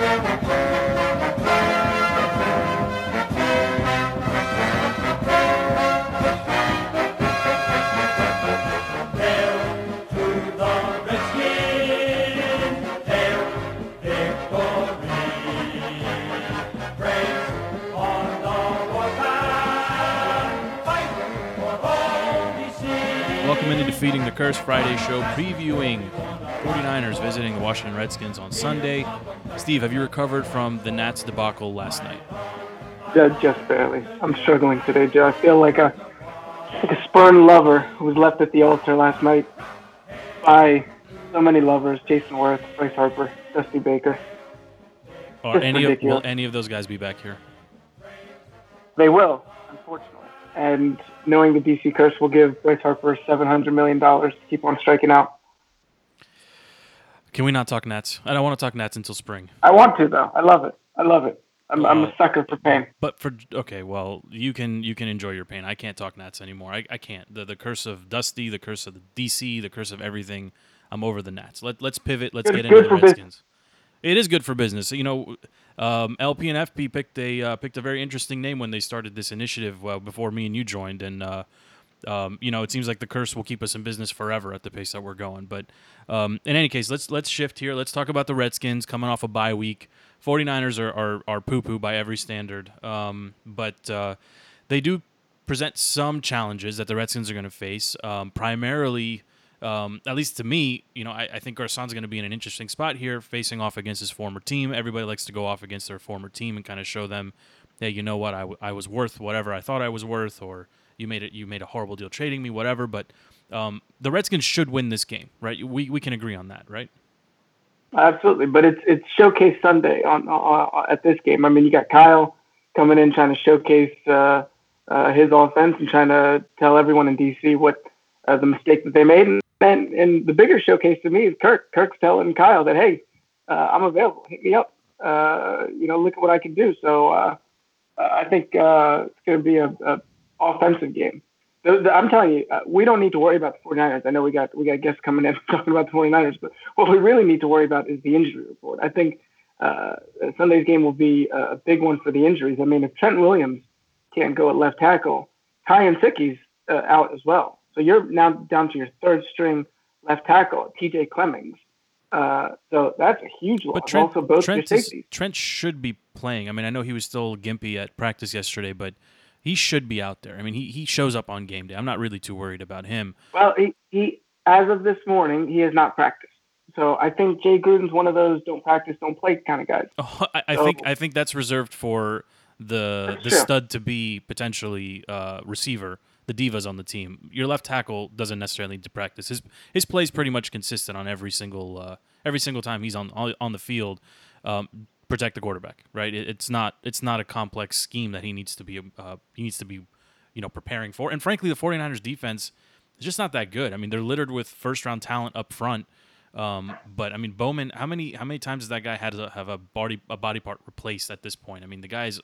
Defeating the Curse Friday show previewing 49ers visiting the Washington Redskins on Sunday. Steve, have you recovered from the Nats debacle last night? Just, just barely. I'm struggling today, Joe. I feel like a like a spurned lover who was left at the altar last night by so many lovers: Jayson Werth, Bryce Harper, Dusty Baker. Are any of, will any of those guys be back here? They will, unfortunately. And knowing the DC curse will give Bryce Harper seven hundred million dollars to keep on striking out. Can we not talk Nats? I don't want to talk Nats until spring. I want to though. I love it. I love it. I'm, uh, I'm a uh, sucker for pain. But for okay, well, you can you can enjoy your pain. I can't talk Nats anymore. I, I can't. The the curse of Dusty, the curse of the DC, the curse of everything. I'm over the Nats. Let let's pivot. Let's get into the Redskins. Business. It is good for business. You know, um, LP and FP picked a uh, picked a very interesting name when they started this initiative well, before me and you joined, and uh, um, you know it seems like the curse will keep us in business forever at the pace that we're going. But um, in any case, let's let's shift here. Let's talk about the Redskins coming off a bye week. 49ers are are, are poo poo by every standard, um, but uh, they do present some challenges that the Redskins are going to face, um, primarily um, at least to me, you know, I, I think Garcon's going to be in an interesting spot here, facing off against his former team. Everybody likes to go off against their former team and kind of show them, hey, you know what, I, w- I was worth whatever I thought I was worth, or you made it, you made a horrible deal trading me, whatever. But um, the Redskins should win this game, right? We we can agree on that, right? Absolutely, but it's it's showcase Sunday on uh, at this game. I mean, you got Kyle coming in trying to showcase uh, uh, his offense and trying to tell everyone in DC what uh, the mistake that they made, and and and the bigger showcase to me is Kirk. Kirk's telling Kyle that hey, uh, I'm available. Hit me up. Uh, you know, look at what I can do. So uh, I think uh, it's going to be a, a, offensive game. The, the, I'm telling you, uh, we don't need to worry about the 49ers. I know we got we got guests coming in talking about the 49ers, but what we really need to worry about is the injury report. I think uh, Sunday's game will be a big one for the injuries. I mean, if Trent Williams can't go at left tackle, Ty Nsekhe's uh, out as well. So you're now down to your third string left tackle, TJ Clemmings. Uh, so that's a huge loss. But Trent, also, both Trent. Is, Trent should be playing. I mean, I know he was still gimpy at practice yesterday, but he should be out there. I mean, he, he shows up on game day. I'm not really too worried about him. Well, he, he as of this morning, he has not practiced. So I think Jay Gruden's one of those don't practice, don't play kind of guys. Oh, I, I so, think I think that's reserved for the the true. stud to be potentially uh, receiver the divas on the team. Your left tackle doesn't necessarily need to practice. His his play is pretty much consistent on every single uh, every single time he's on on the field. Um, protect the quarterback, right? It, it's not it's not a complex scheme that he needs to be uh, he needs to be you know preparing for. And frankly, the 49ers defense is just not that good. I mean, they're littered with first round talent up front. Um, but I mean, Bowman, how many how many times has that guy had to have a body a body part replaced at this point? I mean, the guy's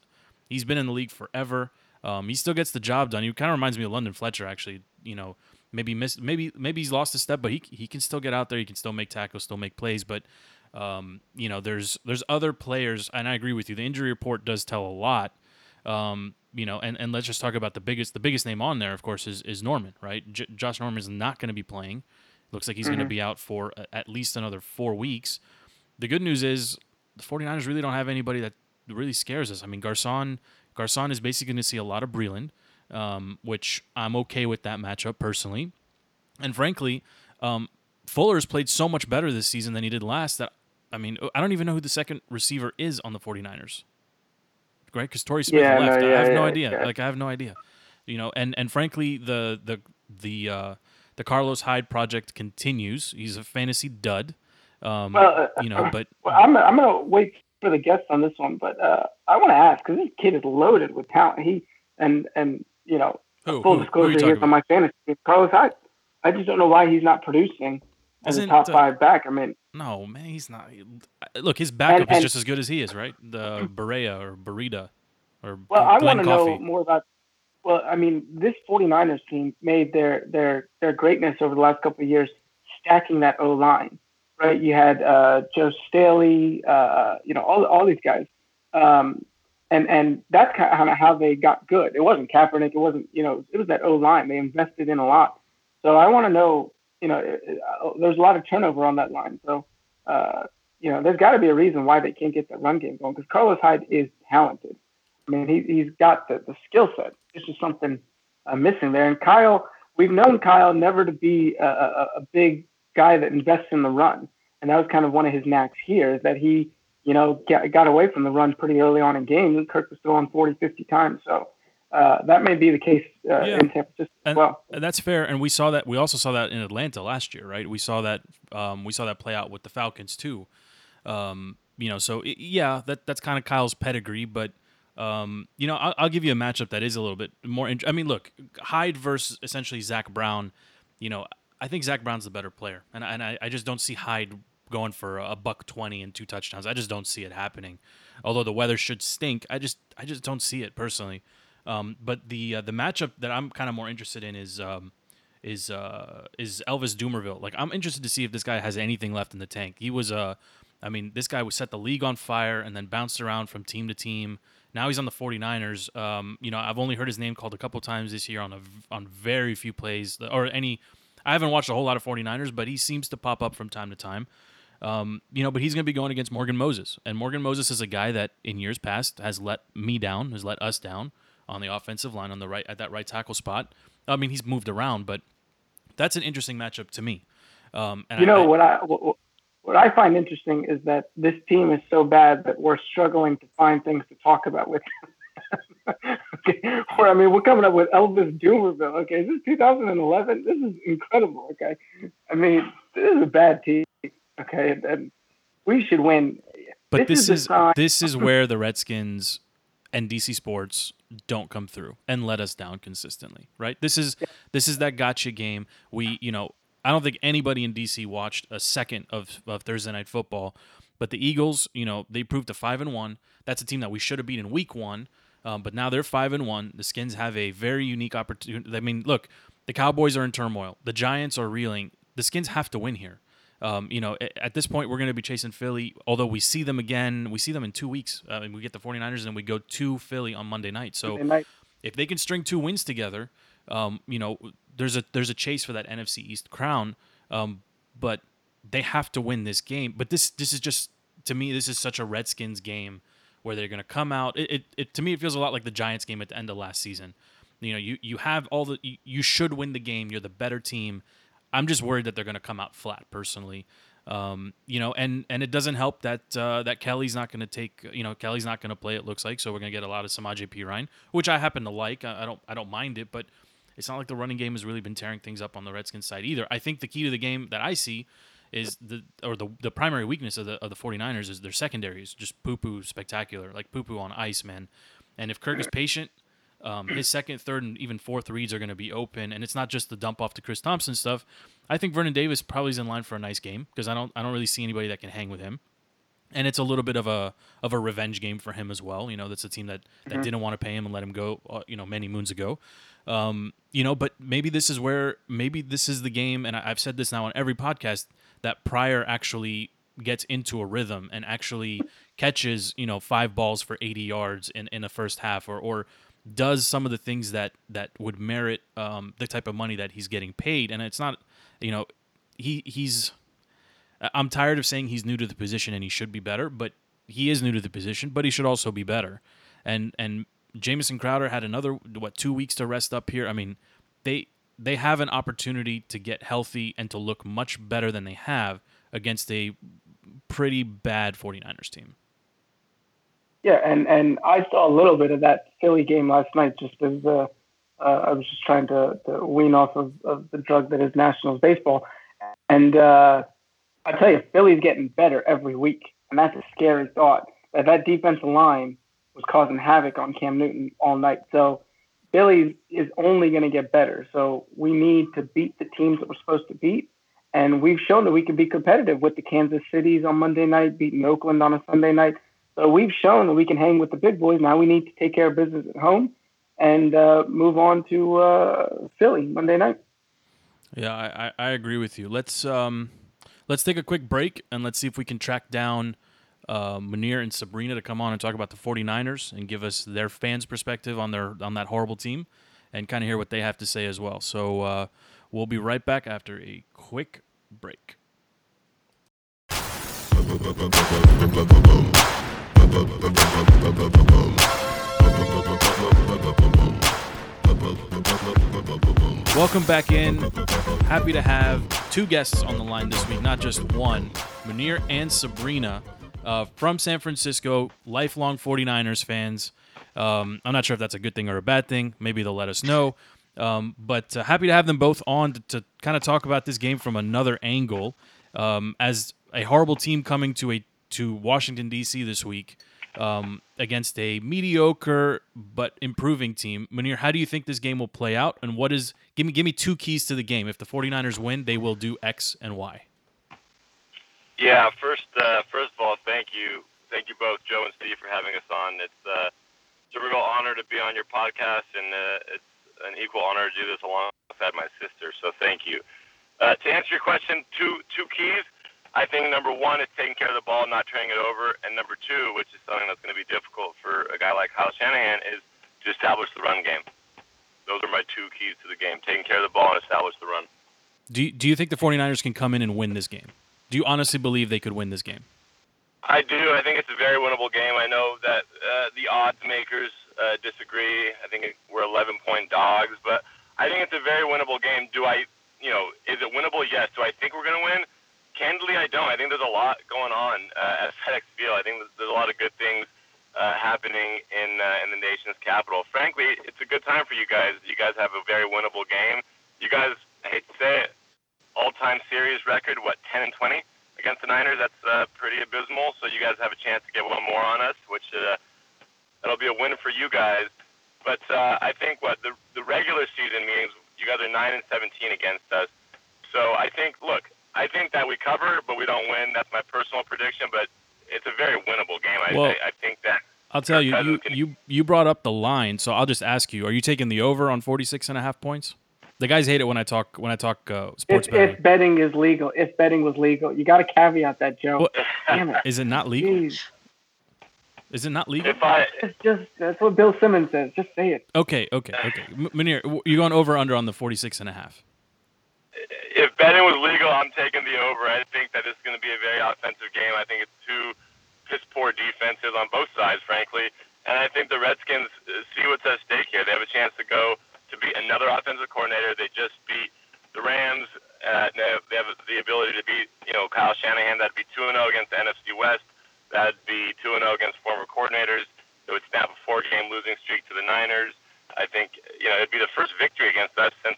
he's been in the league forever. Um, he still gets the job done. He kind of reminds me of London Fletcher, actually. You know, maybe miss, maybe maybe he's lost a step, but he he can still get out there. He can still make tackles, still make plays. But um, you know, there's there's other players, and I agree with you. The injury report does tell a lot. Um, you know, and, and let's just talk about the biggest the biggest name on there, of course, is is Norman, right? J- Josh Norman is not going to be playing. Looks like he's mm-hmm. going to be out for at least another four weeks. The good news is the 49ers really don't have anybody that really scares us. I mean, Garcon Garcon is basically going to see a lot of Breeland, um, which I'm okay with that matchup personally. And frankly, um, Fuller has played so much better this season than he did last that, I mean, I don't even know who the second receiver is on the 49ers. Right? Because Torrey Smith yeah, left. No, yeah, I have yeah, no idea. Like, I have no idea. You know, and, and frankly, the, the, the, uh, the Carlos Hyde project continues. He's a fantasy dud. Um, well, uh, you know, but well, I'm I'm gonna wait for the guests on this one, but uh, I want to ask because this kid is loaded with talent. He and and you know, who, full who, disclosure who here from my fantasy, Carlos Hyde. I just don't know why he's not producing as Isn't, a top uh, five back. I mean, no man, he's not. Look, his backup and, and, is just as good as he is, right? The Berea or Burita or well, I want to know more about. Well, I mean, this 49ers team made their their their greatness over the last couple of years stacking that O line right? You had uh, Joe Staley, uh, you know, all all these guys, um, and and that's kind of how they got good. It wasn't Kaepernick, it wasn't you know, it was that O line. They invested in a lot. So I want to know, you know, uh, there's a lot of turnover on that line. So uh, you know, there's got to be a reason why they can't get that run game going because Carlos Hyde is talented. I mean, he, he's got the, the skill set. It's just something uh, missing there. And Kyle, we've known Kyle never to be a, a, a big guy that invests in the run. And that was kind of one of his knacks here is that he, you know, got, got away from the run pretty early on in games. Kirk was throwing 40, 50 times. So uh, that may be the case uh, yeah. in San Francisco and, as well. And that's fair. And we saw that. We also saw that in Atlanta last year, right? We saw that. Um, we saw that play out with the Falcons too. Um, you know, so it, yeah, that that's kind of Kyle's pedigree, but. Um, you know, I'll, I'll, give you a matchup that is a little bit more. Int- I mean, look, Hyde versus essentially Zach Brown. You know, I think Zach Brown's the better player, and and I, I just don't see Hyde going for a buck twenty and two touchdowns. I just don't see it happening. Although the weather should stink, I just I just don't see it personally. Um, but the uh, the matchup that I'm kind of more interested in is um, is uh, is Elvis Dumervil. Like I'm interested to see if this guy has anything left in the tank. He was uh, I mean, this guy was set the league on fire and then bounced around from team to team. Now he's on the 49ers. Um, you know, I've only heard his name called a couple times this year on a, on very few plays or any. I haven't watched a whole lot of 49ers, but he seems to pop up from time to time. Um, you know, but he's going to be going against Morgan Moses, and Morgan Moses is a guy that in years past has let me down, has let us down on the offensive line on the right at that right tackle spot. I mean, he's moved around, but that's an interesting matchup to me. Um, you know I, what I what, what I find interesting is that this team is so bad that we're struggling to find things to talk about with. okay. Or, I mean, we're coming up with Elvis Dumervil. Okay, this is 2011. This is incredible. Okay, I mean, this is a bad team. Okay, and we should win. But this, this is, is this is where the Redskins and DC Sports don't come through and let us down consistently, right? This is this is that gotcha game. We, you know, I don't think anybody in DC watched a second of, of Thursday night football. But the Eagles, you know, they proved to five and one. That's a team that we should have beat in week one. Um, but now they're five and one. The Skins have a very unique opportunity. I mean, look, the Cowboys are in turmoil. The Giants are reeling. The Skins have to win here. Um, you know, at this point, we're going to be chasing Philly. Although we see them again, we see them in two weeks. I mean, we get the 49ers and we go to Philly on Monday night. So if they can string two wins together, um, you know, there's a there's a chase for that NFC East crown, um, but they have to win this game. But this this is just to me this is such a Redskins game where they're going to come out. It, it, it, to me it feels a lot like the Giants game at the end of last season. You know, you you have all the you, you should win the game. You're the better team. I'm just worried that they're going to come out flat personally. Um, you know, and and it doesn't help that uh, that Kelly's not going to take. You know, Kelly's not going to play. It looks like so we're going to get a lot of Samaje Perine, which I happen to like. I, I, don't I don't mind it, but it's not like the running game has really been tearing things up on the Redskins side either. I think the key to the game that I see is the or the the primary weakness of the of the 49ers is their secondary is just poo poo spectacular, like poo poo on ice, man. And if Kirk is patient, um, his second, third, and even fourth reads are going to be open, and it's not just the dump off to Chris Thompson stuff. I think Vernon Davis probably is in line for a nice game because I don't I don't really see anybody that can hang with him and it's a little bit of a of a revenge game for him as well. You know, that's a team that that mm-hmm. didn't want to pay him and let him go. Uh, you know, many moons ago. Um, you know, but maybe this is where maybe this is the game, and I, have said this now on every podcast that Pryor actually gets into a rhythm and actually catches you know five balls for 80 yards in in the first half, or or does some of the things that that would merit um, the type of money that he's getting paid. And it's not, you know, he he's I'm tired of saying he's new to the position and he should be better, but he is new to the position, but he should also be better. And and Jamison Crowder had another what two weeks to rest up here. I mean, they they have an opportunity to get healthy and to look much better than they have against a pretty bad 49ers team. Yeah, and and I saw a little bit of that Philly game last night just as uh, uh, I was just trying to, to wean off of, of the drug that is Nationals baseball. And uh, I tell you, Philly's getting better every week, and that's a scary thought. That that defensive line was causing havoc on Cam Newton all night. So Philly is only going to get better. So we need to beat the teams that we're supposed to beat, and we've shown that we can be competitive with the Kansas Cities on Monday night, beating Oakland on a Sunday night. So we've shown that we can hang with the big boys. Now we need to take care of business at home and uh, move on to uh, Philly Monday night. Yeah, I, I agree with you. Let's um, let's take a quick break and let's see if we can track down uh, Munir and Sabrina to come on and talk about the 49ers and give us their fans' perspective on their on that horrible team and kind of hear what they have to say as well. So uh, we'll be right back after a quick break. Welcome back in. Happy to have two guests on the line this week, not just one. Munir and Sabrina uh, from San Francisco, lifelong 49ers fans. Um, I'm not sure if that's a good thing or a bad thing. Maybe they'll let us know. Um, but uh, happy to have them both on to, to kind of talk about this game from another angle. Um, as a horrible team coming to a to Washington D.C. this week um, against a mediocre but improving team. Munir, how do you think this game will play out? And what is give me give me two keys to the game. If the 49ers win, they will do X and Y. Yeah, first uh, first of all, thank you. Thank you both, Joe and Steve, for having us on. It's, uh, it's a real honor to be on your podcast, and uh, it's an equal honor to do this alongside my sister. So thank you. Uh, to answer your question, two two keys. I think number one is taking care of the ball, not turning it over, and number two, which is something that's going to be difficult for a guy like Kyle Shanahan, is to establish the run game. Those are my two keys to the game: taking care of the ball and establish the run. Do you, do you think the 49ers can come in and win this game? Do you honestly believe they could win this game? I do. I think it's a very winnable game. I know that uh, the odds makers uh, disagree. I think it, we're 11 point dogs, but I think it's a very winnable game. Do I, you know, is it winnable? Yes. Do I think we're going to win? Candidly, I don't. I think there's a lot going on uh, at FedEx Field. I think there's a lot of good things uh, happening in uh, in the nation's capital. Frankly, it's a good time for you guys. You guys have a very winnable game. You guys, I hate to say it, all-time series record, what 10 and 20 against the Niners. That's uh, pretty abysmal. So you guys have a chance to get one more on us, which uh, that'll be a win for you guys. But uh, I think what the the regular season means, you guys are nine and 17 against us. So I think, look, I think that we cover, but we don't win. That's my personal prediction, but it's a very winnable game. I, Well, I, I think that. I'll tell you, you, can- you you brought up the line, so I'll just ask you: Are you taking the over on 46 and a half points? The guys hate it when I talk when I talk uh, sports If, betting. if betting is legal, if betting was legal, you got to caveat that, Joe. Well, Damn it. is it not legal? Jeez. Is it not legal? If I It's just that's what Bill Simmons says. Just say it. Okay, okay, okay. M- Munir, w- you going over or under on the 46 and a half? Betting was legal, I'm taking the over. I think that it's going to be a very offensive game. I think it's two piss poor defenses on both sides, frankly. And I think the Redskins uh, see what's at stake here. They have a chance to go to beat another offensive coordinator. They just beat the Rams. Uh, they have- the ability to beat, you know, Kyle Shanahan. That'd be 2 0 against the NFC West. That'd be 2 0 against former coordinators. It would snap a four game losing streak to the Niners. I think, you know, it'd be the first victory against us since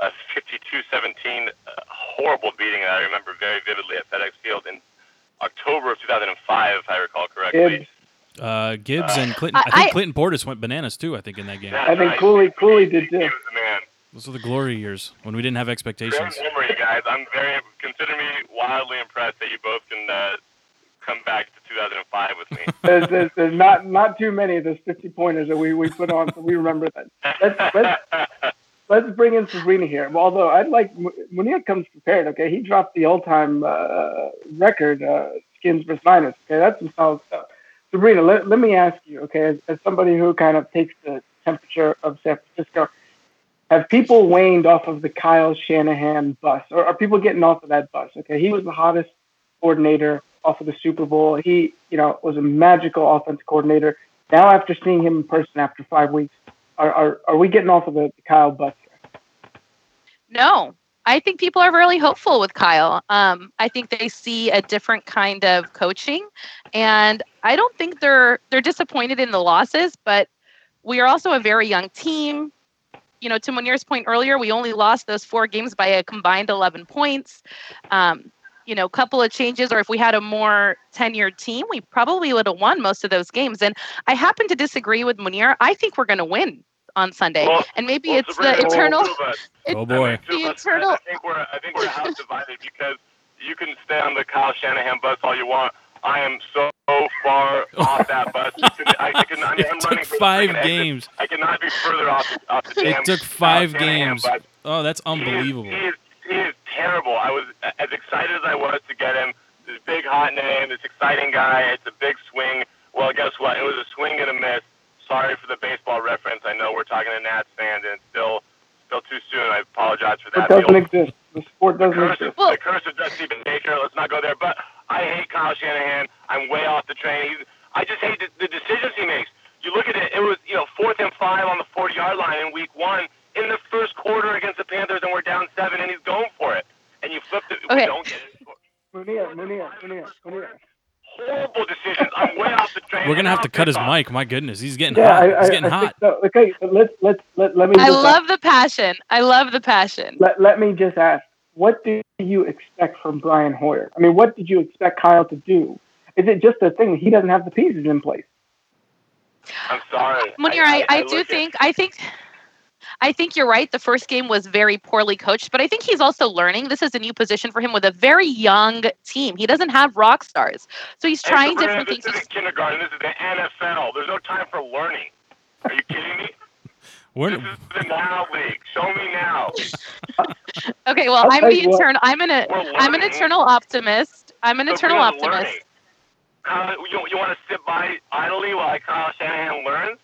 a 52-17 uh, horrible beating that I remember very vividly at FedEx Field in October of 2005, if I recall correctly. Gibbs. Uh, Gibbs and Clinton. I, I- think I- Clinton Portis went bananas too. I think in that game. I think right. Cooley- Cooley did He too. was the man. Those were the glory years when we didn't have Great expectations. memory, guys. I'm very consider me wildly impressed that you both can uh, come back to 2005 with me. There's, there's, there's not not too many of those 50 pointers that we, we put on, so we remember that. Let's, let's, let's bring in Sabrina here. Although I'd like Munir comes prepared. Okay, he dropped the all-time uh, record uh, skins versus Niners. Okay, that's some solid stuff. Sabrina, let, let me ask you. Okay, as, as somebody who kind of takes the temperature of San Francisco, have people waned off of the Kyle Shanahan bus, or are people getting off of that bus? Okay, he was the hottest coordinator off of the Super Bowl. He, you know, was a magical offense coordinator. Now, after seeing him in person after five weeks, are are, are we getting off of the, Kyle? Here? No, I think people are really hopeful with Kyle. Um, I think they see a different kind of coaching, and I don't think they're they're disappointed in the losses. But we are also a very young team. You know, to Munir's point earlier, we only lost those four games by a combined 11 points. Um, you know, a couple of changes, or if we had a more tenured team, we probably would have won most of those games. And I happen to disagree with Munir. I think we're going to win on Sunday, Well- and maybe Well, it's Sabrina, the eternal. two it- Oh boy. I mean, two The eternal- I think we're I think we're house divided because you can stay on the Kyle Shanahan bus all you want. I am so far off that bus. I, I can, I mean, I'm It took running for the five freaking exit. games. I cannot be further off, off the damn It took five Shanahan games. bus. Oh, that's He is- unbelievable. He is, he is terrible. I was as excited as I was to get him. This big hot name, this exciting guy. It's a big swing. Well, guess what? It was a swing and a miss. Sorry for the baseball reference. I know we're talking to Nats fans, and it's still still too soon. I apologize for that. It doesn't exist. The sport doesn't the curse, exist. of, the curse of Dusty Baker. Let's not go there. But I hate Kyle Shanahan. I'm way off the train. He's, I just hate the, the decisions he makes. You look at it. It was you know fourth and five on the 40 yard line in week one in the first quarter against the Panthers, and we're down seven, and he's going for it. And you flip it. Okay. We don't get it. Munir, Munir, Munir, Munir. Horrible decisions. I'm way off the train. We're gonna have to cut his off. mic. My goodness, he's getting Yeah, hot. I, he's getting I hot. so. Okay, let's let's let, let me. I just love the passion. I love the passion. let, let me just ask, what do you expect from Brian Hoyer? I mean, what did you expect Kyle to do? Is it just a thing that he doesn't have the pieces in place? I'm sorry. Munir, I, I, do look at- think I think I think you're right. The first game was very poorly coached, but I think he's also learning. This is a new position for him with a very young team. He doesn't have rock stars, so he's Hey, trying Sabrina, different things. This isn't kindergarten. This is the NFL. There's no time for learning. Are you kidding me? We're, This is the now league. Show me now. Okay, well, I'll I'm the you what. eternal. I'm an We're I'm an eternal optimist. I'm an eternal optimist. Kyle, you, you want to sit by idly while Kyle Shanahan learns?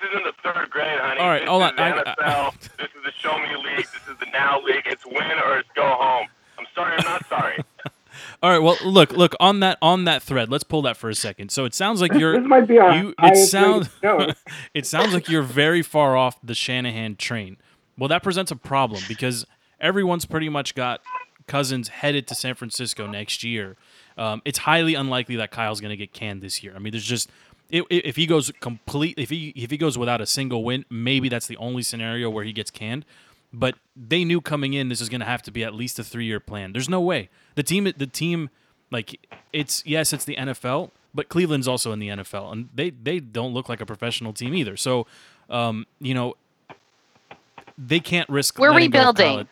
This isn't the third grade, honey. All right, this hold is on. the I- NFL. this is the Show Me League. This is the Now League. It's win or it's go home. I'm sorry. I'm not sorry. all right. Well, look, look on that on that thread. Let's pull that for a second. So it sounds like you're this might be our you. It sounds rated it sounds like you're very far off the Shanahan train. Well, that presents a problem because everyone's pretty much got Cousins headed to San Francisco next year. Um, it's highly unlikely that Kyle's going to get canned this year. I mean, there's just if he goes complete if he if he goes without a single win, maybe that's the only scenario where he gets canned. But they knew coming in this is going to have to be at least a three year plan. There's no way the team the team like it's yes it's the NFL, but Cleveland's also in the NFL, and they they don't look like a professional team either. So, um, you know, they can't risk. We're letting go of rebuilding.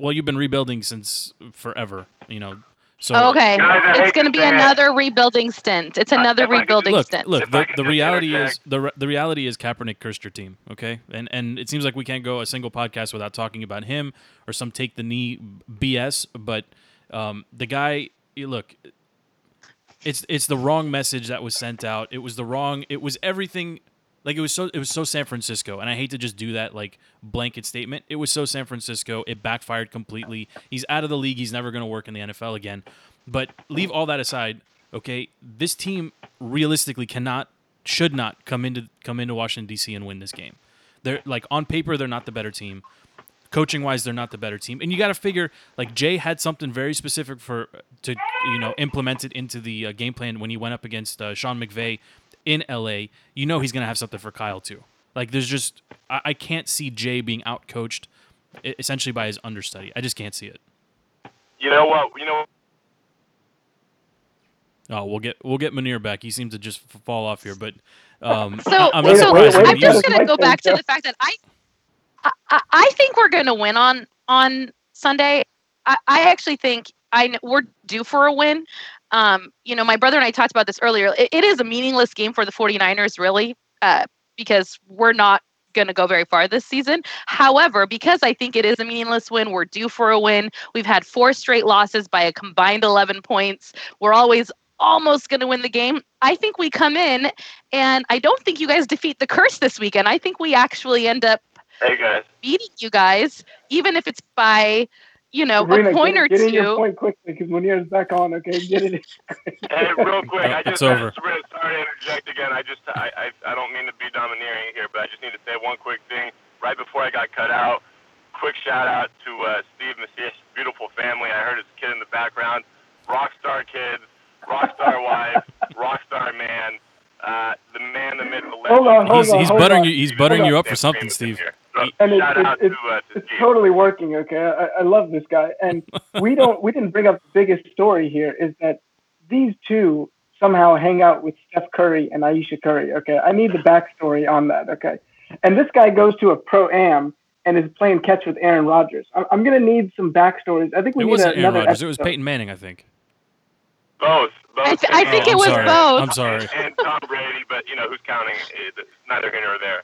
Well, you've been rebuilding since forever. You know, so Okay, Guys, it's going to to be say another rebuilding stint. It's another if rebuilding look, stint. look. If The, the reality is the the reality is Kaepernick cursed your team. Okay, and and it seems like we can't go a single podcast without talking about him or some take the knee BS. But um, the guy, look, it's it's the wrong message that was sent out. It was the wrong. It was everything. Like it was so it was so San Francisco, and I hate to just do that like blanket statement. It was so San Francisco. It backfired completely. He's out of the league. He's never going to work in the NFL again. But leave all that aside. Okay, this team realistically cannot, should not come into come into Washington D.C. and win this game. They're like on paper, they're not the better team. Coaching wise, they're not the better team, and you got to figure like Jay had something very specific for to you know implement it into the uh, game plan when he went up against uh, Sean McVay in L.A. You know he's gonna have something for Kyle too. Like there's just I, I can't see Jay being out coached essentially by his understudy. I just can't see it. You know what? You know Oh, we'll get we'll get Munir back. He seems to just f- fall off here, but um, So, I- I'm not so wait, surprised. wait, I'm just going to go back to the fact that I, I, I think we're going to win on on Sunday. I, I actually think I kn- we're due for a win. Um, you know, my brother and I talked about this earlier. It, it is a meaningless game for the 49ers, really, uh, because we're not going to go very far this season. However, because I think it is a meaningless win, we're due for a win. We've had four straight losses by a combined 11 points. We're always almost going to win the game. I think we come in and I don't think you guys defeat the curse this weekend. I think we actually end up Hey beating you guys, even if it's by, you know, Sabrina, a point get, or get in your two. point quickly because Munir's back on. Okay, get it. Hey, real quick, No, I it's just over. Sabrina, sorry to interject again. I just I, I I don't mean to be domineering here, but I just need to say one quick thing right before I got cut out. Quick shout out to uh, Steve Macias' beautiful family. I heard his kid in the background. Rock Rockstar kids, rockstar wife, rockstar man. Uh, the man, the myth, the legend. Hold on, hold He's, on, he's hold buttering on. you. He's buttering Hold you on. up for something, Steve. So, And it- it- it- to, uh, to It's Steve. totally working. Okay, I, I love this guy, and we don't. We didn't bring up the biggest story here. Is that these two somehow hang out with Steph Curry and Ayesha Curry? Okay, I need the backstory on that. Okay, and this guy goes to a pro am and is playing catch with Aaron Rodgers. I'm, I'm gonna need some backstories. I think we It need wasn't Aaron another. Rodgers. It was. Peyton Manning, I think. Both. both. I th- I think Oh, it I'm was sorry. both. I'm sorry. And Tom Brady, but you know who's counting? It's neither here nor there.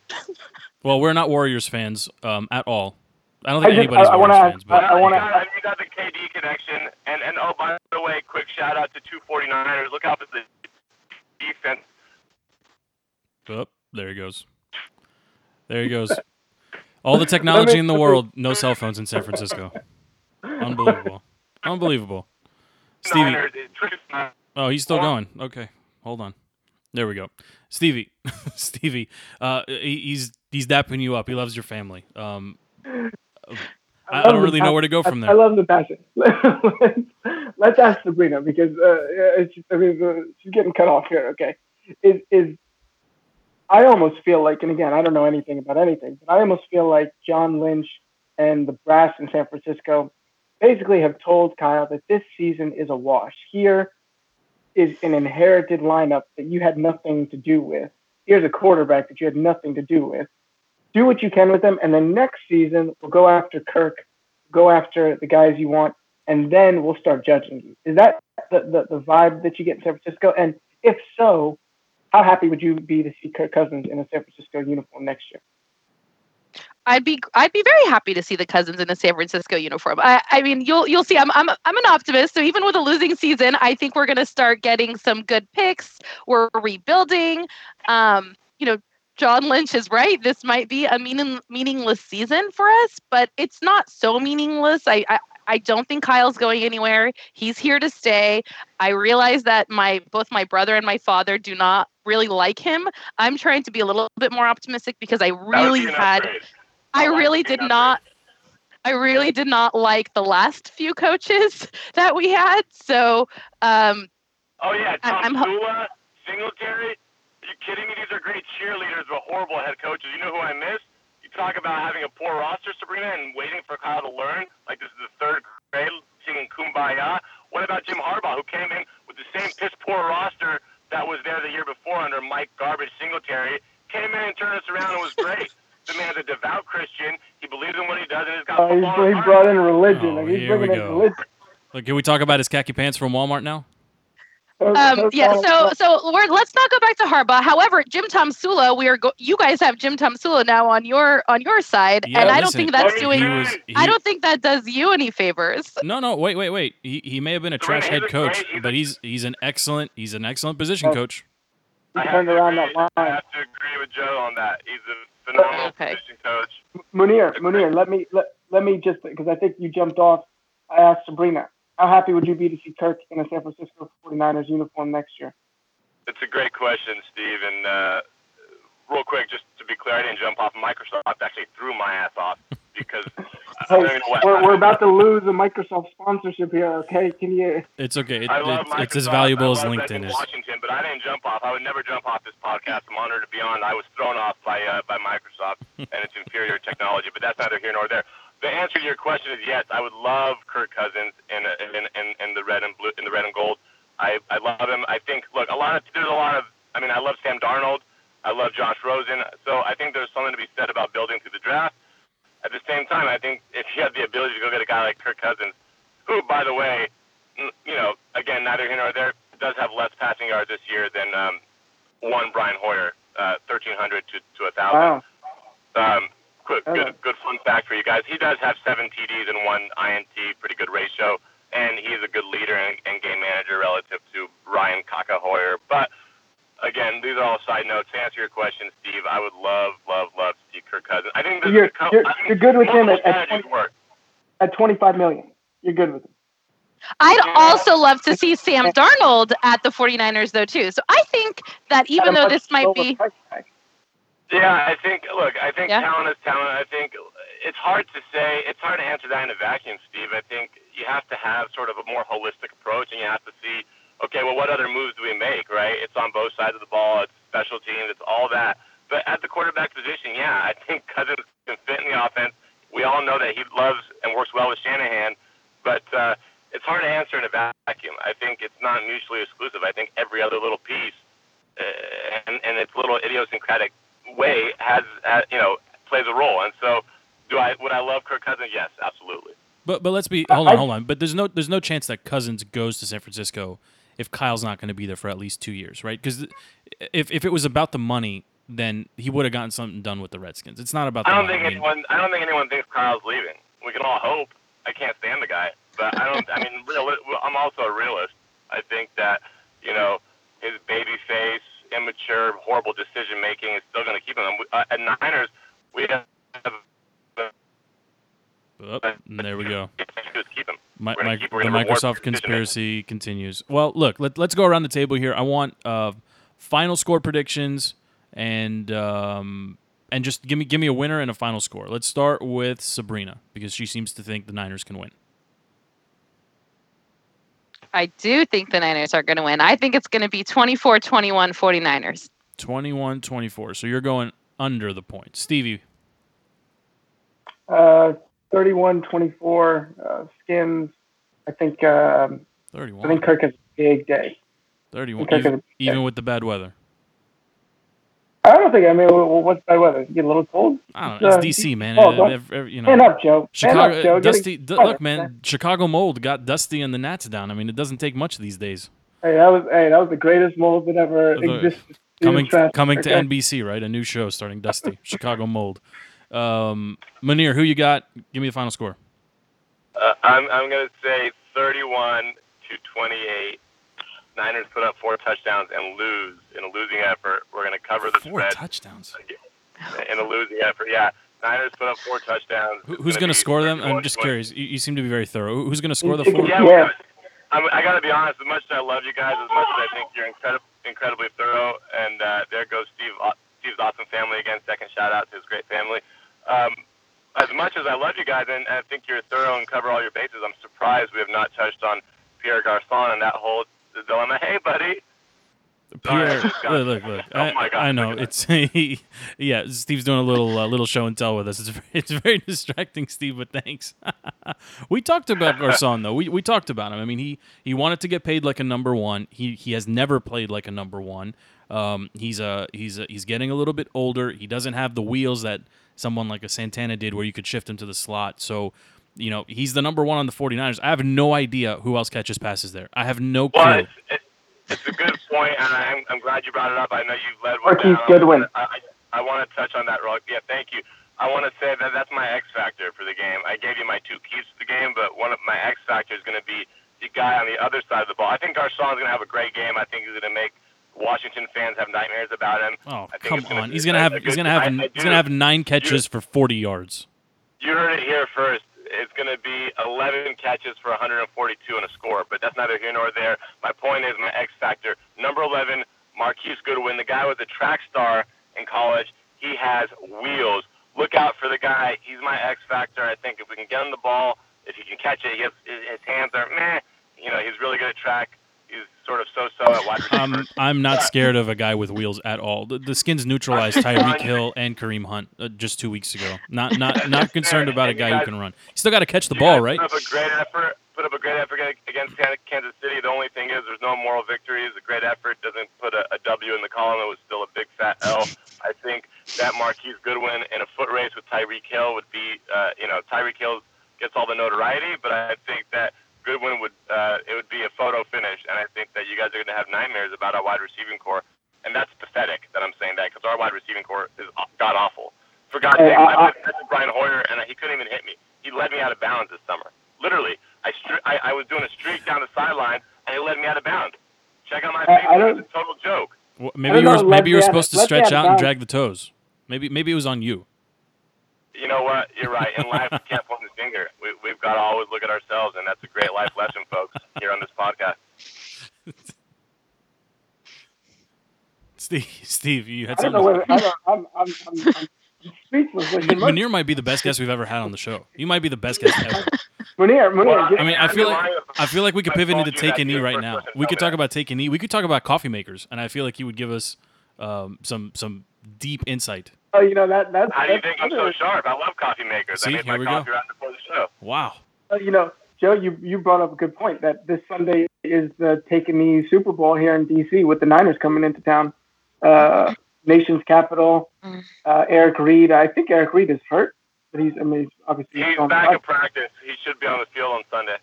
Well, we're not Warriors fans um, at all. I don't think I just- anybody's I- I Warriors wanna fans, but I- I wanna- you, got, the KD connection, and and oh by the way, quick shout out to two 49ers. Look out for the defense. Oh, there he goes. There he goes. All the technology in the world, no cell phones in San Francisco. Unbelievable. Unbelievable. Stevie. Niners, it- Tristan- Oh, he's still going. Okay, hold on. There we go. Stevie, Stevie, uh, he's he's dapping you up. He loves your family. Um, I, I don't really know where to go from there. I love the passion. Let's ask Sabrina because uh, it's, I mean, uh, she's getting cut off here. Okay, is is I almost feel like, and again, I don't know anything about anything, but I almost feel like John Lynch and the brass in San Francisco basically have told Kyle that this season is a wash. Here is an inherited lineup that you had nothing to do with. Here's a quarterback that you had nothing to do with. Do what you can with them, and then next season we'll go after Kirk, go after the guys you want, and then we'll start judging you. Is that the, the, the vibe that you get in San Francisco? And if so, how happy would you be to see Kirk Cousins in a San Francisco uniform next year? I'd be I'd be very happy to see the Cousins in a San Francisco uniform. I, I mean, you'll you'll see. I'm I'm I'm an optimist. So even with a losing season, I think we're going to start getting some good picks. We're rebuilding. Um, you know, John Lynch is right. This might be a meaning, meaningless season for us, but it's not so meaningless. I, I I don't think Kyle's going anywhere. He's here to stay. I realize that my both my brother and my father do not really like him. I'm trying to be a little bit more optimistic because I really had upgrade. I really did not. I really did not like the last few coaches that we had. So, um, Oh yeah, Tom I'm Singletary. Are you kidding me? These are great cheerleaders, but horrible head coaches. You know who I miss? You talk about having a poor roster, Sabrina, and waiting for Kyle to learn. Like this is the third grade singing "Kumbaya." What about Jim Harbaugh, who came in with the same piss poor roster that was there the year before under Mike Garbage Singletary? Came in and turned us around and was great. The man's a devout Christian. He believes in what he does, and he's got Uh, he's, football he brought in religion. Oh, he's here we go. religion. Look, can we talk about his khaki pants from Walmart now? Um, yeah. So, so we're let's not go back to Harbaugh. However, Jim Tomsula, we are go- you guys have Jim Tomsula now on your on your side, Yeah, and I don't think that's he doing. was- he- I don't think that does you any favors. No, no, wait, wait, wait. He, he may have been a trash head coach, great- he's a- but he's he's an excellent he's an excellent position Oh. coach. I have turned to around agree- that I have to agree with Joe on that. He's a phenomenal Okay. position coach. Munir, Munir, let me let, let me just because I think you jumped off. I asked Sabrina, how happy would you be to see Kirk in a San Francisco 49ers uniform next year? It's a great question, Steve. And uh, real quick, just to be clear, I didn't jump off. Microsoft actually threw my ass off because I Hey, don't even know what. we're, we're about to lose a Microsoft sponsorship here. Okay, can you? It's okay. It, I love it's, it's as Microsoft. valuable I as love LinkedIn is. Washington, but I didn't jump off. I would never jump off this podcast. I'm honored to be on. I was thrown off by uh, by Microsoft and its inferior technology, but that's neither here nor there. The answer to your question is yes. I would love Kirk Cousins in a, in, in in the red and blue in the red and gold. I I love him. I think look a lot of there's a lot of I mean I love Sam Darnold. I love Josh Rosen. So I think there's something to be said about building through the draft. At the same time, I think if you have the ability to go get a guy like Kirk Cousins, who by the way, you know, again neither here nor there, does have less passing yards this year than um, one Brian Hoyer, uh, 1,300 to to a thousand. Wow. Um, quick, good, good fun fact for you guys. He does have seven TDs and one INT, pretty good ratio, and he's a good leader and, and game manager relative to Ryan Kaka Hoyer. But again, these are all side notes. To answer your question, Steve, I would love, love, love to see Kirk Cousins. I think this You're- is a co- you're- I think you're good with him at- at strategies work. At 25 million, you're good with him. I'd also love to see Sam Darnold at the 49ers though too. So I think that even though this might be. Yeah, I think. Look, I think Yeah. talent is talent. I think it's hard to say. It's hard to answer that in a vacuum, Steve. I think you have to have sort of a more holistic approach, and you have to see, okay, well, what other moves do we make? Right? It's on both sides of the ball. It's special teams. It's all that. But at the quarterback position, yeah, I think Cousins can fit in the offense. We all know that he loves and works well with Shanahan, but uh, it's hard to answer in a vacuum. I think it's not mutually exclusive. I think every other little piece uh, and, and its little idiosyncratic way has, has you know plays a role. And so, do I would I love Kirk Cousins? Yes, absolutely. But but let's be hold on hold on. But there's no there's no chance that Cousins goes to San Francisco if Kyle's not going to be there for at least two years, right? Because if if it was about the money, then he would have gotten something done with the Redskins. It's not about. I don't money. think I anyone. I don't think anyone thinks Kyle's leaving. We can all hope. I can't stand the guy, but I don't. I mean, real, I'm also a realist. I think that you know his baby face, immature, horrible decision making is still going to keep him. Uh, at Niners, we have. Oh, and there we go. Just keep him. Mi- We're gonna mi- keep- the Microsoft conspiracy continues. Well, look, let, let's go around the table here. I want uh, final score predictions and um, and just give me give me a winner and a final score. Let's start with Sabrina because she seems to think the Niners can win. I do think the Niners are going to win. I think it's going to be 24 21 49ers. 21-24. So you're going under the point. Stevie, Uh, 31-24 uh, Skins. I think um, I 31. think Kirk has a big day. 31. Even, big even day. with the bad weather. I don't think. I mean, wh- what's bad weather? You get a little cold. I don't know. It's Uh, DC, man. oh, Uh, don't- ev- ev- you know. Stand up, Joe. Chicago, up, Joe. Dusty. D- look, man. Chicago mold got Dusty and the Nats down. I mean, it doesn't take much these days. Hey, that was hey, that was the greatest mold that ever The- existed. Coming, coming to? NBC, right? A new show starting Dusty. Chicago mold. Um, Munir, who you got? Give me the final score. Uh, I'm I'm going to say 31 to 28. Niners put up four touchdowns and lose in a losing effort. We're going to cover the Four spread touchdowns. in a losing effort. Yeah, Niners put up four touchdowns. Who, who's going to score them? I'm just 20. curious. You, you seem to be very thorough. Who's going to score the four? Yeah, Yeah. I'm, I got to be honest. As much as I love you guys, as much as I think you're incredible, incredibly thorough, and uh, there goes Steve, Steve's awesome family again. Second shout out to his great family. Um, as much as I love you guys, and I think you're thorough and cover all your bases, I'm surprised we have not touched on Pierre Garcon and that whole dilemma. Hey, buddy. Pierre, got- look, look, look. Oh I, my God, I know it's yeah. Steve's doing a little uh, little show and tell with us. It's very, it's very distracting, Steve. But thanks. we talked about Garcon though. We, we talked about him. I mean, he he wanted to get paid like a number one. He he has never played like a number one. Um, he's a he's a, he's getting a little bit older. He doesn't have the wheels that someone like a Santana did, where you could shift him to the slot. So. You know, he's the number one on the 49ers. I have no idea who else catches passes there. I have no clue. Well, it's, it, it's a good point, and I'm, I'm glad you brought it up. I know you've led with Marquise that. Goodwin. I, I, I want to touch on that, real Yeah, thank you. I want to say that that's my X factor for the game. I gave you my two keys to the game, but one of my X factor is going to be the guy on the other side of the ball. I think Garcon is going to have a great game. I think he's going to make Washington fans have nightmares about him. Oh I think come gonna on! He's gonna have he's gonna have he's gonna have nine catches for forty yards. You heard it here first. It's going to be 11 catches for 142 and a score, but that's neither here nor there. My point is my X factor. Number 11, Marquise Goodwin, the guy was a track star in college. He has wheels. Look out for the guy. He's my X factor. I think if we can get him the ball, if he can catch it, he has, his hands are meh. You know, he's really good at track. He's sort of so-so at wide receiver. I'm I'm not scared of a guy with wheels at all. The, the Skins neutralized Tyreek Hill and Kareem Hunt uh, just two weeks ago. Not not not concerned about a guy who can run. You still got to catch the ball, right? Put up a great effort. Put up a great effort against Kansas City. The only thing is, there's no moral victories. A great effort doesn't put a, a W in the column. It was still a big fat L. I think that Marquise Goodwin in a foot race with Tyreek Hill would be, uh, you know, Tyreek Hill gets all the notoriety, but I think that Goodwin would, uh, it would be a photo finish, and I think that you guys are going to have nightmares about our wide receiving core, and that's pathetic that I'm saying that because our wide receiving core is god awful. For God's Hey, sake, I- I, I- played Brian Hoyer, and he couldn't even hit me. He led me out of bounds this summer. Literally, I, stri- I I was doing a streak down the sideline, and he led me out of bounds. Check out my I- I Facebook. It's a total joke. Well, maybe you were maybe you were supposed to have- let me stretch have out and drag the toes. Maybe maybe it was on you. You know what? You're right. In life, we can't point the finger. We, we've got to always look at ourselves, and that's a great life lesson, folks, here on this podcast. Steve, Steve, you had I don't something. know whether I don't, I'm, I'm, I'm, I'm speechless. Like, Munir might be the best guest we've ever had on the show. You might be the best guest ever. Munir, Munir, Well, I mean, I feel like I feel like we could pivot into you take a knee right now. We could talk about take a knee. We could talk about coffee makers, and I feel like he would give us um, some some deep insight. Oh, you know that that's. How do you think I'm so sharp? I love coffee makers. See, I made here my we go. coffee right before the show. Wow. Uh, you know, Joe, you you brought up a good point that this Sunday is the take a knee Super Bowl here in DC with the Niners coming into town, uh, nation's capital. Mm. Uh, Eric Reid, I think Eric Reid is hurt, but he's I mean he's obviously He's on the back field. in practice. He should be on the field on Sunday.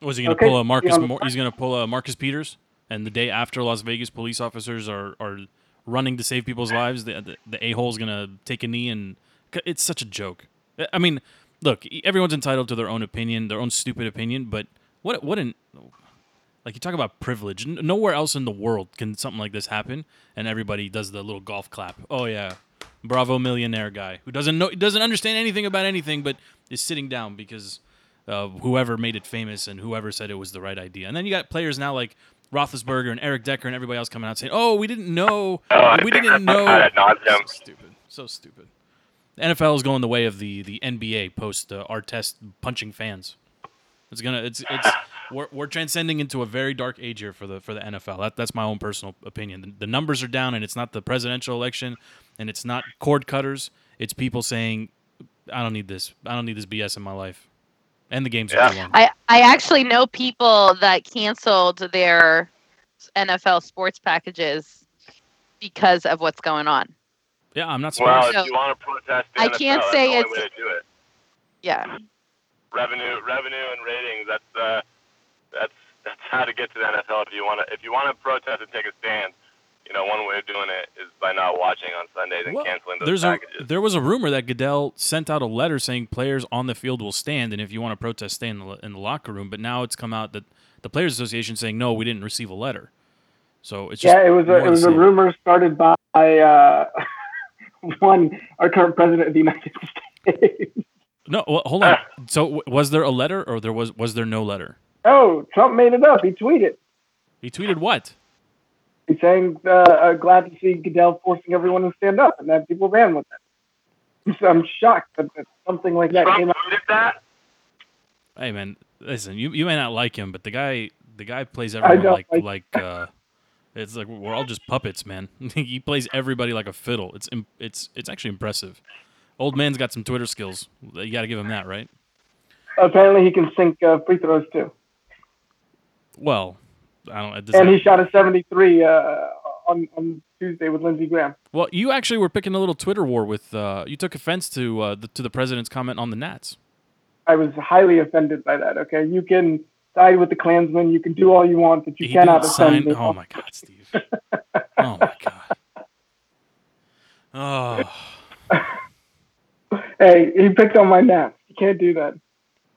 Was he going to Okay, pull a Marcus? yeah, Mor- he's going to pull a Marcus Peters, and the day after Las Vegas police officers are are running to save people's lives. The the, the a hole's gonna take a knee, and it's such a joke. I mean, look, everyone's entitled to their own opinion, their own stupid opinion, but what what an like you talk about privilege. Nowhere else in the world can something like this happen, and everybody does the little golf clap. Oh yeah, bravo millionaire guy who doesn't know doesn't understand anything about anything, but is sitting down because uh, whoever made it famous and whoever said it was the right idea. And then you got players now like Roethlisberger and Eric Decker and everybody else coming out saying, "Oh, we didn't know. Oh, we didn't know." So stupid. So stupid. The NFL is going the way of the the NBA post uh, Artest punching fans. It's gonna. It's it's. We're, we're transcending into a very dark age here for the for the NFL. That, that's my own personal opinion. The, the numbers are down, and it's not the presidential election, and it's not cord cutters. It's people saying, "I don't need this. I don't need this BS in my life." And the games yeah. are too long. I I actually know people that canceled their NFL sports packages because of what's going on. Yeah, I'm not surprised. Well, if you want to protest, I NFL, can't say it's. It. Yeah. Revenue, revenue, and ratings. That's uh, that's that's how to get to the NFL. If you want to, if you want to protest and take a stand, you know, one way of doing it is by not watching on Sundays and well, canceling those there's packages. A, there was a rumor that Goodell sent out a letter saying players on the field will stand, and if you want to protest, stay in the in the locker room. But now it's come out that the Players Association saying no, we didn't receive a letter. So it's yeah, it was a, it was a rumor started by uh, one our current president of the United States. No, well, hold on. So was there a letter, or there was was there no letter? Oh, Trump made it up. He tweeted. He tweeted what? He's saying, uh, uh, "Glad to see Goodell forcing everyone to stand up," and that people ran with it. So I'm shocked that, that something like that Trump came out. that. Hey man, listen, you you may not like him, but the guy the guy plays everyone like like, like uh, it's like we're all just puppets, man. he plays everybody like a fiddle. It's it's it's actually impressive. Old man's got some Twitter skills. You got to give him that, right? Apparently, he can sink uh, free throws too. Well, I don't. and that, he shot a 73 uh, on on Tuesday with Lindsey Graham. Well, you actually were picking a little Twitter war with. Uh, you took offense to uh, the, to the president's comment on the Nats. I was highly offended by that. Okay, you can side with the Klansmen, you can do all you want, but you he cannot offend sign, me. Oh my God, Steve! oh my God! Oh. hey, he picked on my Nats. You can't do that.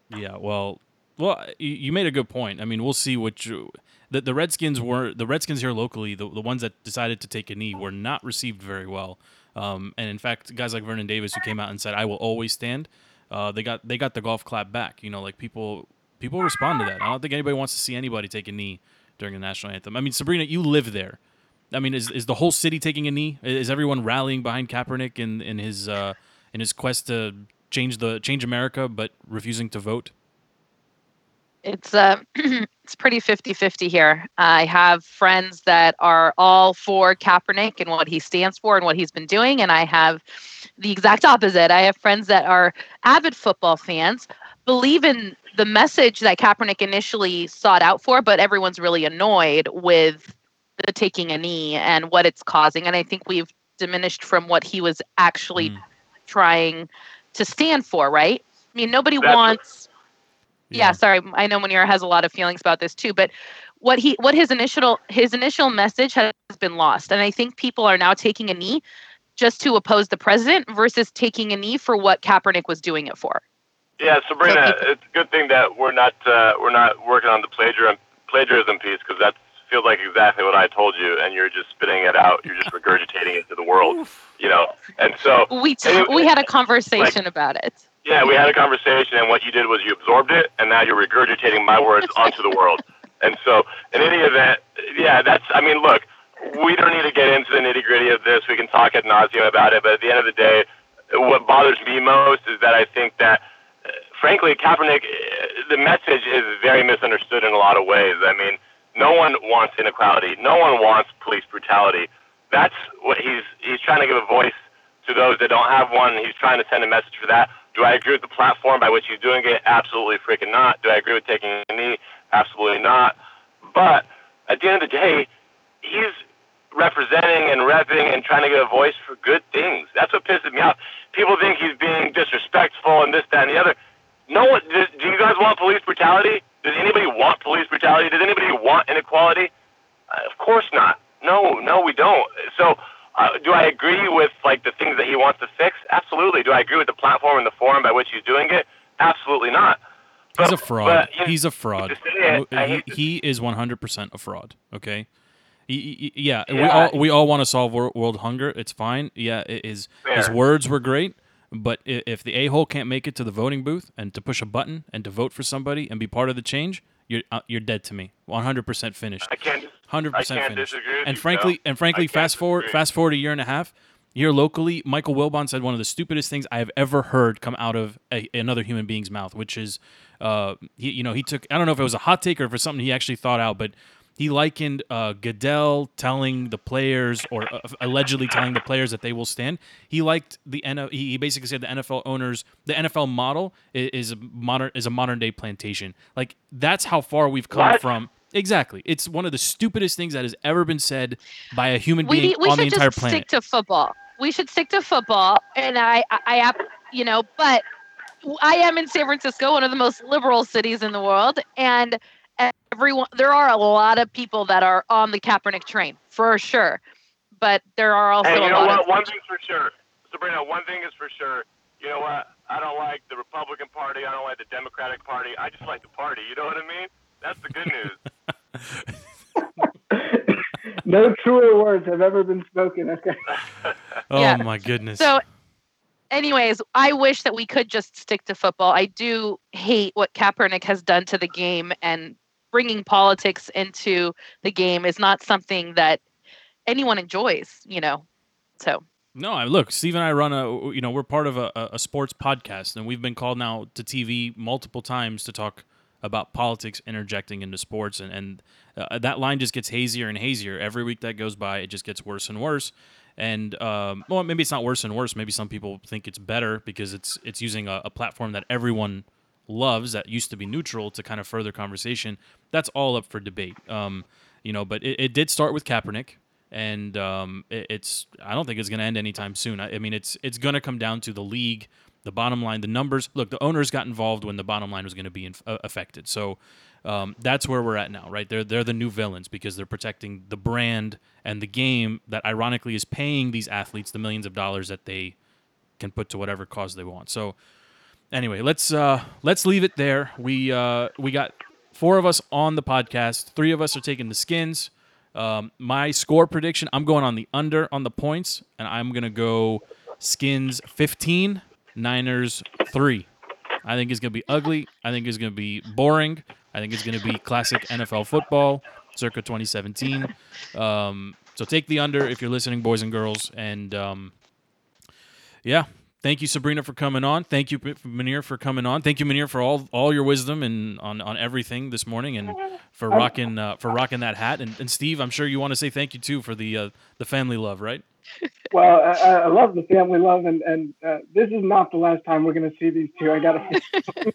Yeah, well, well, you made a good point. I mean, we'll see what you, the the Redskins were the Redskins here locally. The the ones that decided to take a knee were not received very well. Um, and in fact, guys like Vernon Davis who came out and said, "I will always stand," uh, they got they got the golf clap back. You know, like people people respond to that. I don't think anybody wants to see anybody take a knee during the national anthem. I mean, Sabrina, you live there. I mean, is is the whole city taking a knee? Is everyone rallying behind Kaepernick in in his uh, in his quest to change the change America, but refusing to vote? It's uh, it's pretty 50-50 here. I have friends that are all for Kaepernick and what he stands for and what he's been doing, and I have the exact opposite. I have friends that are avid football fans, believe in the message that Kaepernick initially sought out for, but everyone's really annoyed with the taking a knee and what it's causing. And I think we've diminished from what he was actually mm. trying to stand for, right? I mean, nobody That's wants yeah. yeah. sorry i know Munir has a lot of feelings about this too but what he what his initial his initial message has been lost and i think people are now taking a knee just to oppose the president versus taking a knee for what Kaepernick was doing it for. Yeah Sabrina so it's a good thing that we're not uh, we're not working on the plagiarism plagiarism piece because that feels like exactly what I told you and you're just spitting it out. You're just regurgitating it to the world you know? And so we t- we had a conversation like, about it yeah, we had a conversation, and what you did was you absorbed it, and now you're regurgitating my words onto the world. And so, in any event, yeah, that's. I mean, look, we don't need to get into the nitty gritty of this. We can talk ad nauseum about it, but at the end of the day, what bothers me most is that I think that, uh, frankly, Kaepernick, uh, the message is very misunderstood in a lot of ways. I mean, no one wants inequality. No one wants police brutality. That's what he's he's trying to give a voice to those that don't have one. He's trying to send a message for that. Do I agree with the platform by which he's doing it? Absolutely freaking not. Do I agree with taking a knee? Absolutely not. But at the end of the day, he's representing and repping and trying to get a voice for good things. That's what pisses me off. People think he's being disrespectful and this, that, and the other. No one. Do, you guys want police brutality? Does anybody want police brutality? Does anybody want inequality? Uh, of course not. No, no, we don't. So uh, do I agree with like the things that he wants to fix? Absolutely. Do I agree with the platform and the forum by which he's doing it? Absolutely not. He's a fraud. but, you know, He's a fraud. it, he, he is 100% a fraud. Okay. He- he- yeah, we all we all want to solve wor- world hunger. It's fine. Yeah, i- his his words were great, but if the a hole can't make it to the voting booth and to push a button and to vote for somebody and be part of the change, you're uh, you're dead to me. 100% finished. I can't. Hundred I percent can't finished. disagree and frankly, and frankly, fast forward, disagree. fast forward a year and a half. Here locally, Michael Wilbon said one of the stupidest things I have ever heard come out of a, another human being's mouth, which is, uh, he, you know, he took. I don't know if it was a hot take or if it was something he actually thought out, but he likened uh, Goodell telling the players or uh, allegedly telling the players that they will stand. He liked the NFL. He basically said the NFL owners, the NFL model is a modern is a modern day plantation. Like that's how far we've come What? from. Exactly. It's one of the stupidest things that has ever been said by a human we, being we on the should entire just planet. stick to football. We should stick to football, and I, I, I, you know, but I am in San Francisco, one of the most liberal cities in the world, and everyone, there are a lot of people that are on the Kaepernick train for sure, but there are also Hey, a you know lot what? of One thing's for sure, Sabrina. One thing is for sure. You know what? I don't like the Republican Party. I don't like the Democratic Party. I just like the party. You know what I mean? That's the good news. no truer words have ever been spoken. Okay. oh Yeah. my goodness. So, anyways, I wish that we could just stick to football. I do hate what Kaepernick has done to the game, and bringing politics into the game is not something that anyone enjoys. You know, so. No, I look, Steve and I run a you know, we're part of a, a sports podcast and we've been called now to TV multiple times to talk about politics interjecting into sports and and uh, that line just gets hazier and hazier. Every week that goes by it just gets worse and worse. And um, well maybe it's not worse and worse. Maybe some people think it's better because it's it's using a, a platform that everyone loves that used to be neutral to kind of further conversation that's all up for debate um, you know but it, it did start with Kaepernick and um, it, it's I don't think it's going to end anytime soon. I, I mean, it's it's going to come down to the league, the bottom line, the numbers. Look, the owners got involved when the bottom line was going to be uh, affected, so um, that's where we're at now, right? They're they're the new villains because they're protecting the brand and the game that ironically is paying these athletes the millions of dollars that they can put to whatever cause they want. So anyway, let's uh, let's leave it there. We uh, we got four of us on the podcast. Three of us are taking the skins. Um, my score prediction: I'm going on the under on the points, and I'm gonna go skins 15, Niners three. I think it's gonna be ugly. I think it's gonna be boring. I think it's gonna be classic NFL football, circa 2017. Um, so take the under if you're listening, boys and girls, and um, yeah. Thank you, Sabrina, for coming on. Thank you, Manir, for coming on. Thank you, Manir, for all all your wisdom and on, on everything this morning, and for rocking uh, for rocking that hat. And, and Steve, I'm sure you want to say thank you too for the uh, the family love, right? Well, I, I love the family love, and and uh, this is not the last time we're going to see these two. I got to.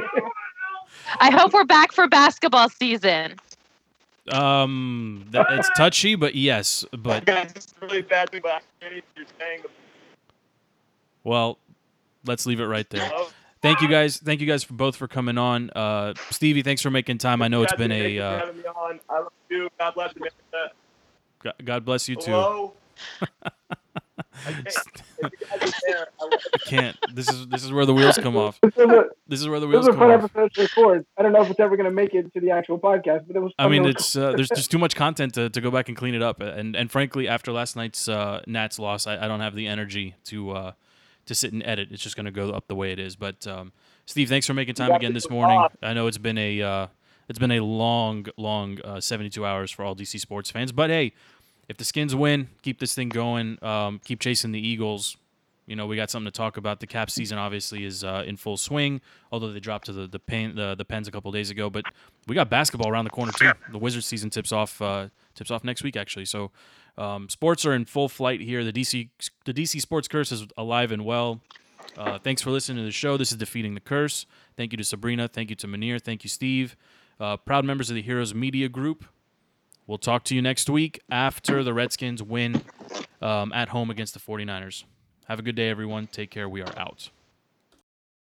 I hope we're back for basketball season. Um, that, it's touchy, but yes, but Guys, really bad thing, you're saying well, let's leave it right there. Thank you guys. Thank you guys for both for coming on. Uh, Stevie, thanks for making time. I know it's been a uh, having me on. I love you. God bless America. God- God bless you too. Hello. I can't. If you guys are there, I can't. This is this is where the wheels come off. this was a, This is where the this wheels was a come fun off. episode to record. I don't know if it's ever going to make it to the actual podcast, but it was. I mean, it's uh, there's just too much content to, to go back and clean it up, and and frankly, after last night's uh, Nats loss, I, I don't have the energy to uh, to sit and edit. It's just going to go up the way it is. But um, Steve, thanks for making time again this morning. off. I know it's been a uh, it's been a long, long uh, 72 hours for all DC sports fans. But hey, if the Skins win, keep this thing going. Um, keep chasing the Eagles. You know, we got something to talk about. The cap season obviously is uh, in full swing, although they dropped to the the, pen, the the Pens a couple days ago. But we got basketball around the corner too. The Wizards season tips off uh, tips off next week actually. So um, sports are in full flight here. The DC the DC sports curse is alive and well. Uh, thanks for listening to the show. This is defeating the curse. Thank you to Sabrina. Thank you to Manir. Thank you, Steve. Uh, proud members of the Heroes Media Group. We'll talk to you next week after the Redskins win um, at home against the 49ers. Have a good day, everyone. Take care. We are out.